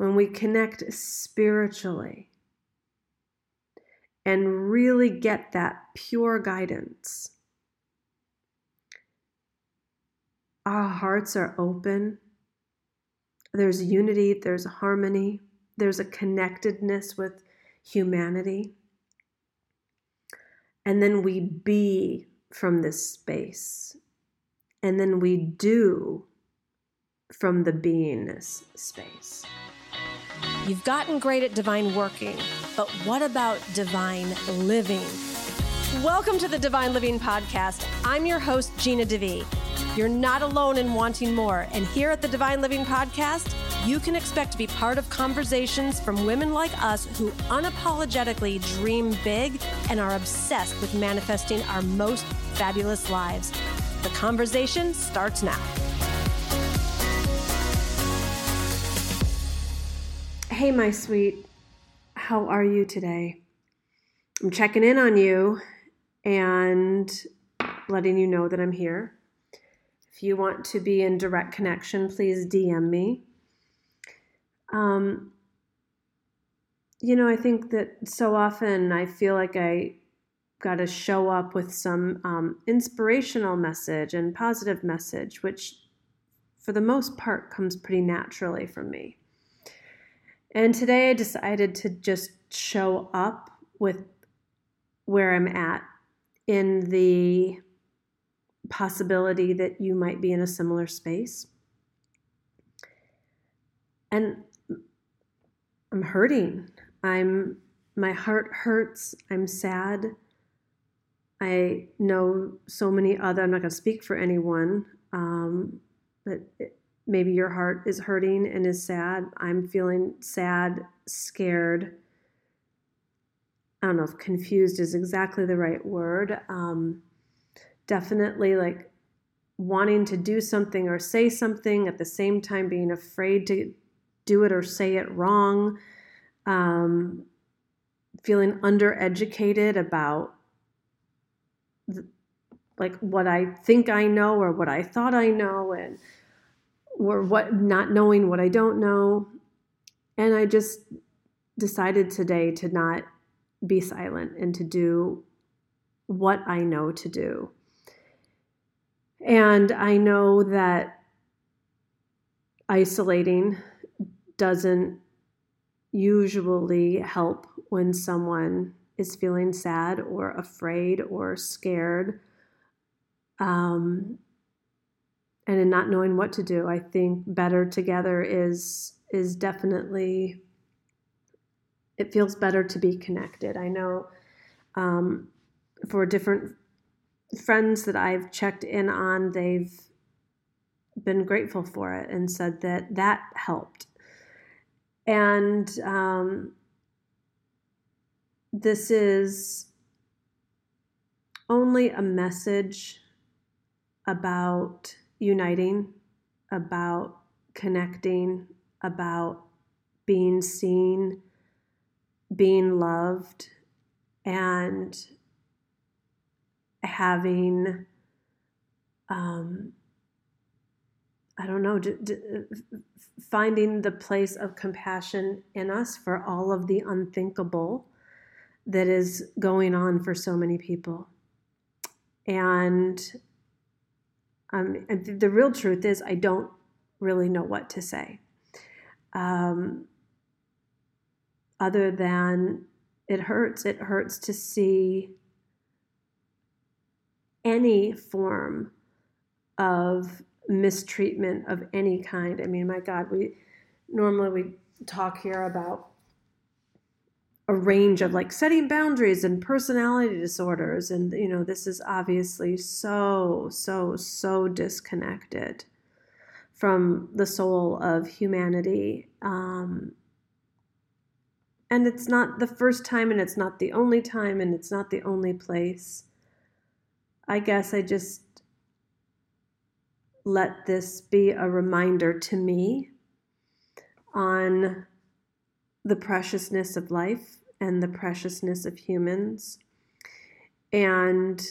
when we connect spiritually and really get that pure guidance, our hearts are open. There's unity, there's harmony, there's a connectedness with humanity. And then we be from this space. And then we do from the beingness space. You've gotten great at divine working, but what about divine living? Welcome to the Divine Living Podcast. I'm your host, Gina DeVee. You're not alone in wanting more, and here at the Divine Living Podcast, you can expect to be part of conversations from women like us who unapologetically dream big and are obsessed with manifesting our most fabulous lives. The conversation starts now. Hey, my sweet, how are you today? I'm checking in on you and letting you know that I'm here. If you want to be in direct connection, please DM me. Um, you know, I think that so often I feel like I got to show up with some um, inspirational message and positive message, which for the most part comes pretty naturally from me. And today I decided to just show up with where I'm at in the possibility that you might be in a similar space. And I'm hurting. I'm my heart hurts. I'm sad. I know so many other. I'm not going to speak for anyone, um, but it, maybe your heart is hurting and is sad. I'm feeling sad, scared. I don't know if confused is exactly the right word. Um, definitely like wanting to do something or say something at the same time being afraid to do it or say it wrong, um, feeling undereducated about the, like what I think I know or what I thought I know, and or what not knowing what I don't know. And I just decided today to not be silent and to do what I know to do. And I know that isolating doesn't usually help when someone is feeling sad or afraid or scared um, and in not knowing what to do i think better together is is definitely it feels better to be connected. I know um, for different friends that i've checked in on they've been grateful for it and said that that helped. And um, this is only a message about uniting, about connecting, about being seen, being loved, and having um, I don't know, d- d- finding the place of compassion in us for all of the unthinkable that is going on for so many people. And, um, and the real truth is, I don't really know what to say. Um, other than it hurts, it hurts to see any form of mistreatment of any kind. I mean, my God, we normally we talk here about a range of like setting boundaries and personality disorders and you know this is obviously so so so disconnected from the soul of humanity um, and it's not the first time and it's not the only time and it's not the only place. I guess i just let this be a reminder to me on the preciousness of life and the preciousness of humans and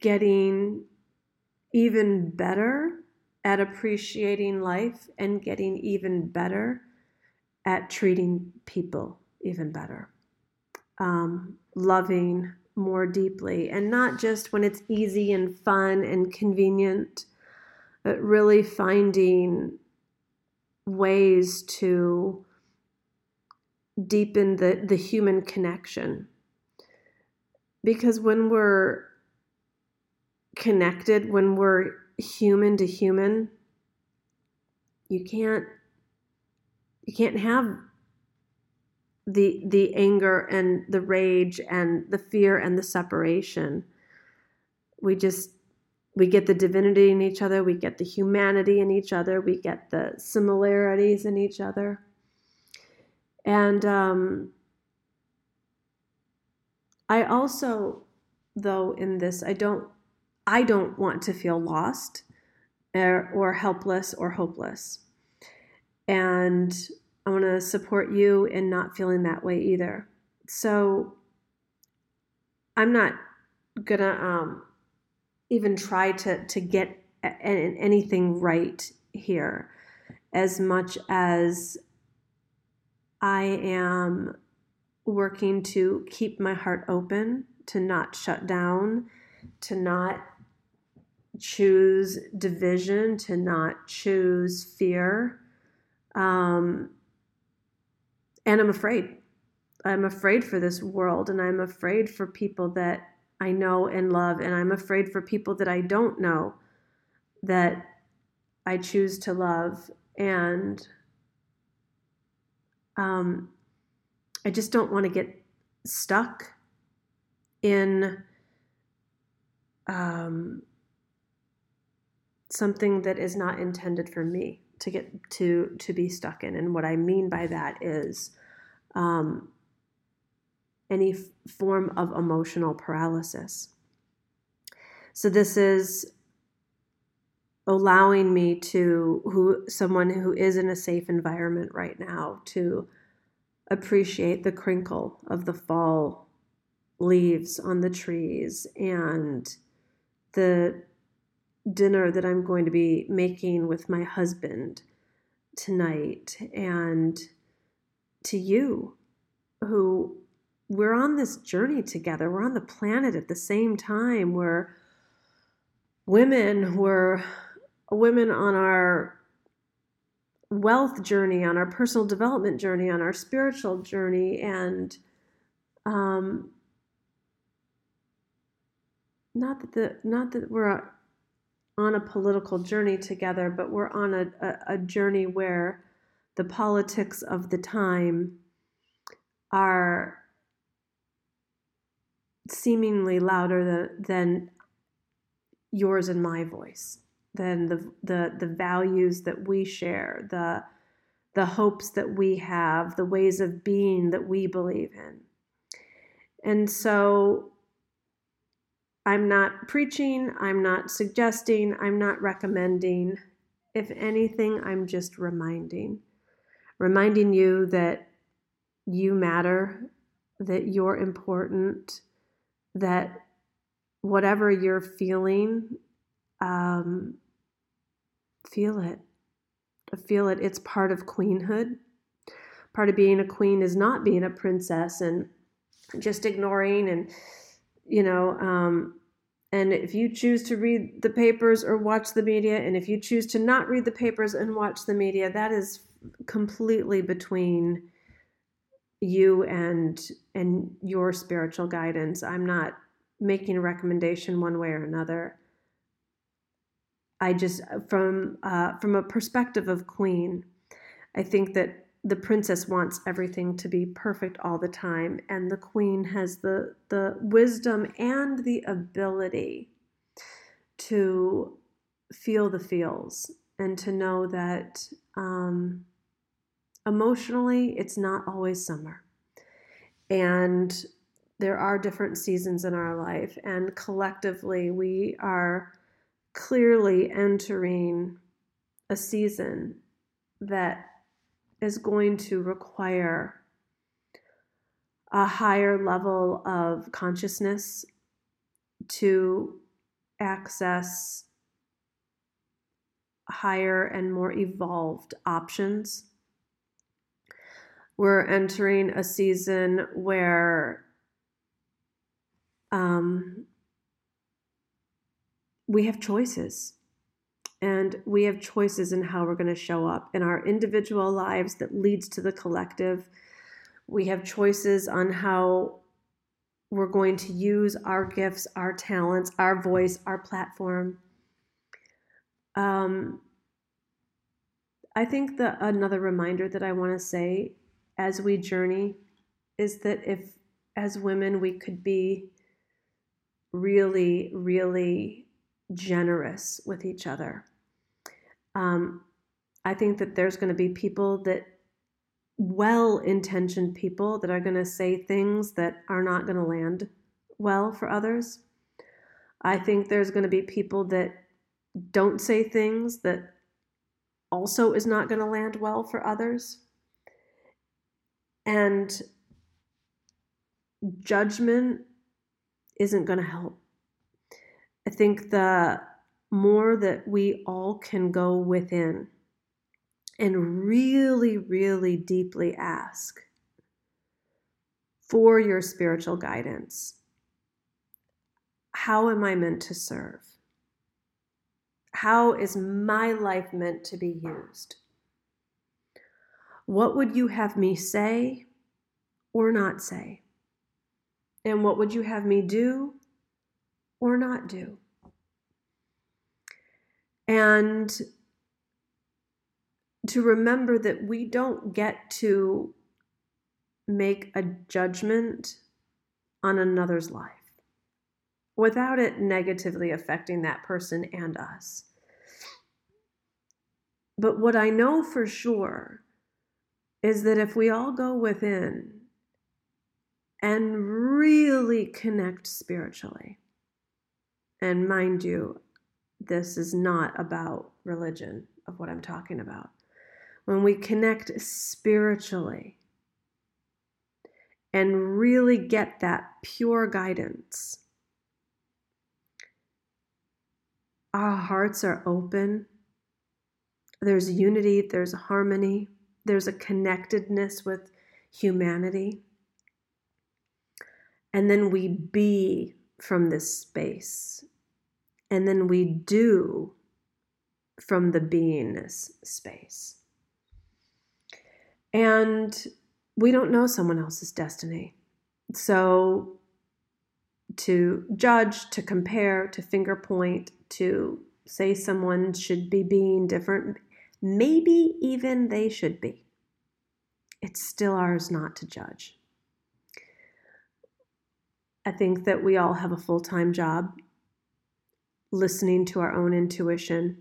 getting even better at appreciating life and getting even better at treating people even better, um, loving more deeply, and not just when it's easy and fun and convenient, but really finding ways to deepen the, the human connection. Because when we're connected, when we're human to human, you can't you can't have the the anger and the rage and the fear and the separation. We just we get the divinity in each other, we get the humanity in each other, we get the similarities in each other. And um, I also, though, in this, I don't, I don't want to feel lost or, or helpless or hopeless. And I want to support you in not feeling that way either. So I'm not gonna um, even try to to get anything right here as much as I am working to keep my heart open, to not shut down, to not choose division, to not choose fear. Um, and I'm afraid. I'm afraid for this world, and I'm afraid for people that I know and love, and I'm afraid for people that I don't know that I choose to love. And um, I just don't want to get stuck in um, something that is not intended for me to get to to be stuck in. And what I mean by that is um, any f- form of emotional paralysis. So this is allowing me to who someone who is in a safe environment right now to appreciate the crinkle of the fall leaves on the trees and the dinner that I'm going to be making with my husband tonight and to you who we're on this journey together. We're on the planet at the same time we're women we're women on our wealth journey, on our personal development journey, on our spiritual journey, and um, not that the not that we're on a political journey together, but we're on a, a, a journey where the politics of the time are seemingly louder than, than yours and my voice than the the the values that we share, the the hopes that we have, the ways of being that we believe in. And so I'm not preaching, I'm not suggesting, I'm not recommending. If anything, I'm just reminding. Reminding you that you matter, that you're important, that whatever you're feeling, um, feel it. Feel it. It's part of queenhood. Part of being a queen is not being a princess and just ignoring and, you know, um, and if you choose to read the papers or watch the media, and if you choose to not read the papers and watch the media, that is completely between you and and your spiritual guidance. I'm not making a recommendation one way or another. I just uh, from uh, from a perspective of queen, I think that the princess wants everything to be perfect all the time, and the queen has the the wisdom and the ability to feel the feels and to know that um, emotionally it's not always summer, and there are different seasons in our life, and collectively we are clearly entering a season that is going to require a higher level of consciousness to access higher and more evolved options. We're entering a season where um, we have choices. And we have choices in how we're going to show up in our individual lives that leads to the collective. We have choices on how we're going to use our gifts, our talents, our voice, our platform. Um, I think that another reminder that I want to say as we journey is that if, as women, we could be really, really generous with each other. Um, I think that there's going to be people that, well intentioned people, that are going to say things that are not going to land well for others. I think there's going to be people that don't say things that also is not going to land well for others. And judgment isn't going to help. I think the more that we all can go within and really, really deeply ask for your spiritual guidance. How am I meant to serve? How is my life meant to be used? What would you have me say or not say? And what would you have me do or not do? And to remember that we don't get to make a judgment on another's life without it negatively affecting that person and us. But what I know for sure is that if we all go within and really connect spiritually, and mind you, this is not about religion of what I'm talking about. When we connect spiritually and really get that pure guidance, our hearts are open. There's unity, there's harmony, there's a connectedness with humanity. And then we be from this space and then we do from the beingness space. And we don't know someone else's destiny. So to judge, to compare, to finger point, to say someone should be being different, maybe even they should be. It's still ours not to judge. I think that we all have a full time job listening to our own intuition,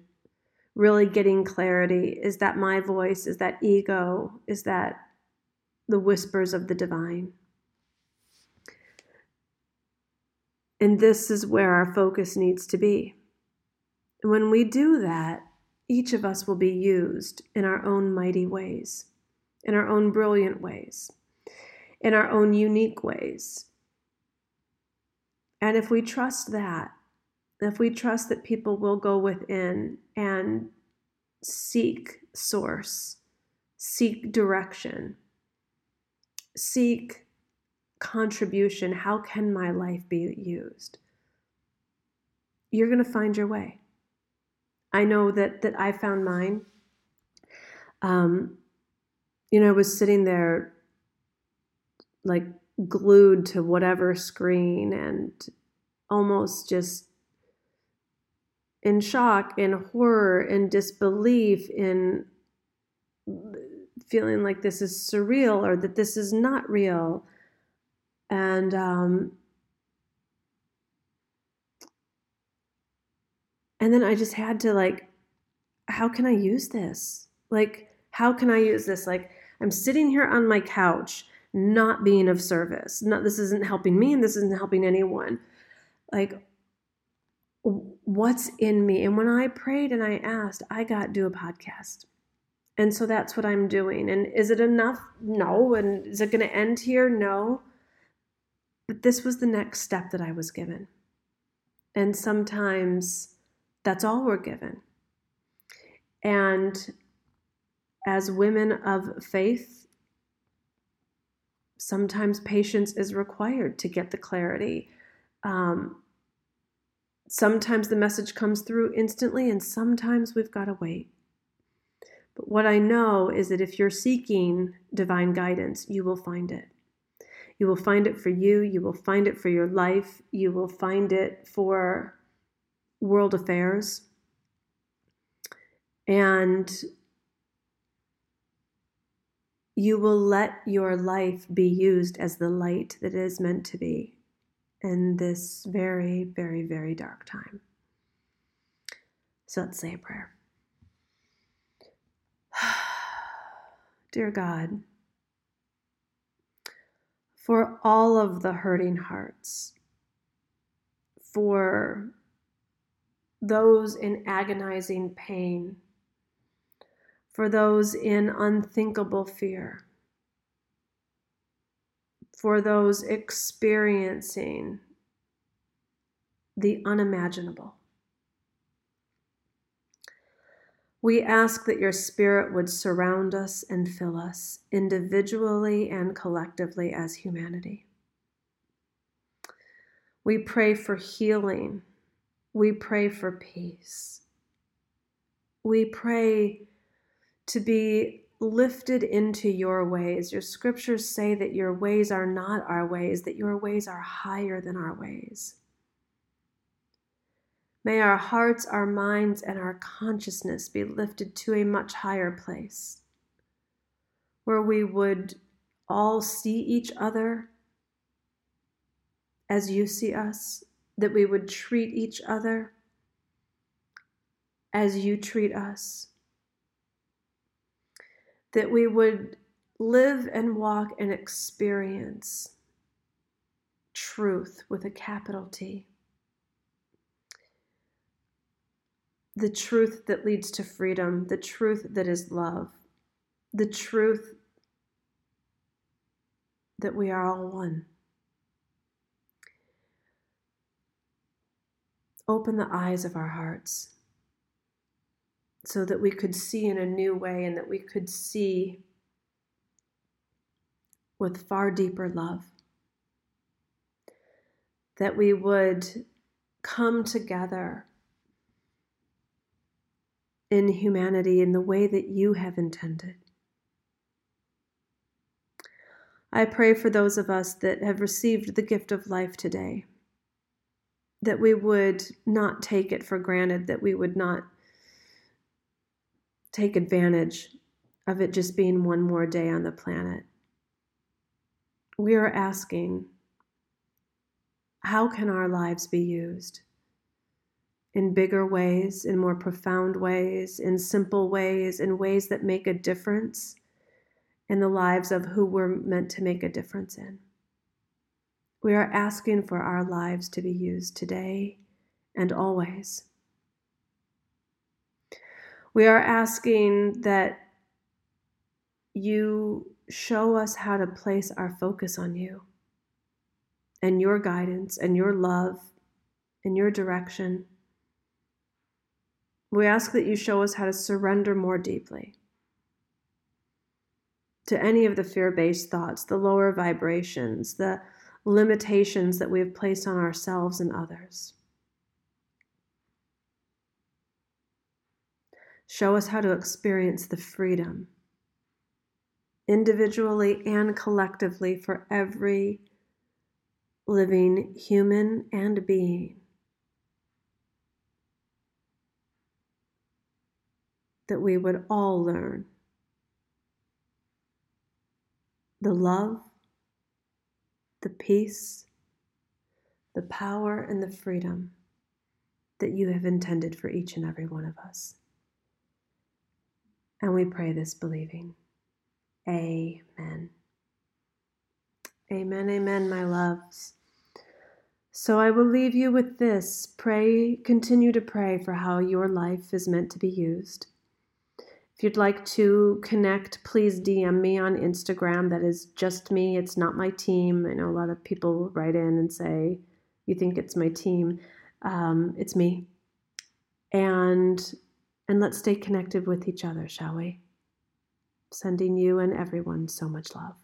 really getting clarity. Is that my voice? Is that ego? Is that the whispers of the divine? And this is where our focus needs to be. When we do that, each of us will be used in our own mighty ways, in our own brilliant ways, in our own unique ways. And if we trust that, if we trust that people will go within and seek source, seek direction, seek contribution, how can my life be used? You're going to find your way. I know that that I found mine. Um, you know, I was sitting there like glued to whatever screen and almost just in shock, in horror, in disbelief, in feeling like this is surreal or that this is not real. And um, and then I just had to like, how can I use this? Like, how can I use this? Like, I'm sitting here on my couch, not being of service. Not this isn't helping me, and this isn't helping anyone. Like, what's in me. And when I prayed and I asked, I got do a podcast. And so that's what I'm doing. And is it enough? No. And is it going to end here? No. But this was the next step that I was given. And sometimes that's all we're given. And as women of faith, sometimes patience is required to get the clarity. Um, sometimes the message comes through instantly, and sometimes we've got to wait. But what I know is that if you're seeking divine guidance, you will find it. You will find it for you, you will find it for your life, you will find it for world affairs. And you will let your life be used as the light that it is meant to be in this very, very, very dark time. So let's say a prayer. Dear God, for all of the hurting hearts, for those in agonizing pain, for those in unthinkable fear, for those experiencing the unimaginable. We ask that your Spirit would surround us and fill us individually and collectively as humanity. We pray for healing. We pray for peace. We pray to be lifted into your ways. Your scriptures say that your ways are not our ways, that your ways are higher than our ways. May our hearts, our minds, and our consciousness be lifted to a much higher place where we would all see each other as you see us, that we would treat each other as you treat us, that we would live and walk and experience truth with a capital T. the truth that leads to freedom, the truth that is love, the truth that we are all one. Open the eyes of our hearts so that we could see in a new way and that we could see with far deeper love. That we would come together in humanity in the way that you have intended. I pray for those of us that have received the gift of life today, that we would not take it for granted, that we would not take advantage of it just being one more day on the planet. We are asking, how can our lives be used? in bigger ways, in more profound ways, in simple ways, in ways that make a difference in the lives of who we're meant to make a difference in. We are asking for our lives to be used today and always. We are asking that you show us how to place our focus on you and your guidance and your love and your direction we ask that you show us how to surrender more deeply to any of the fear based thoughts, the lower vibrations, the limitations that we have placed on ourselves and others. Show us how to experience the freedom, individually and collectively, for every living human and being that we would all learn the love, the peace, the power, and the freedom that you have intended for each and every one of us. And we pray this believing. Amen. Amen, amen, my loves. So I will leave you with this. Pray, continue to pray for how your life is meant to be used. If you'd like to connect, please DM me on Instagram. That is just me, it's not my team. I know a lot of people write in and say, You think it's my team. Um, it's me. And And let's stay connected with each other, shall we? Sending you and everyone so much love.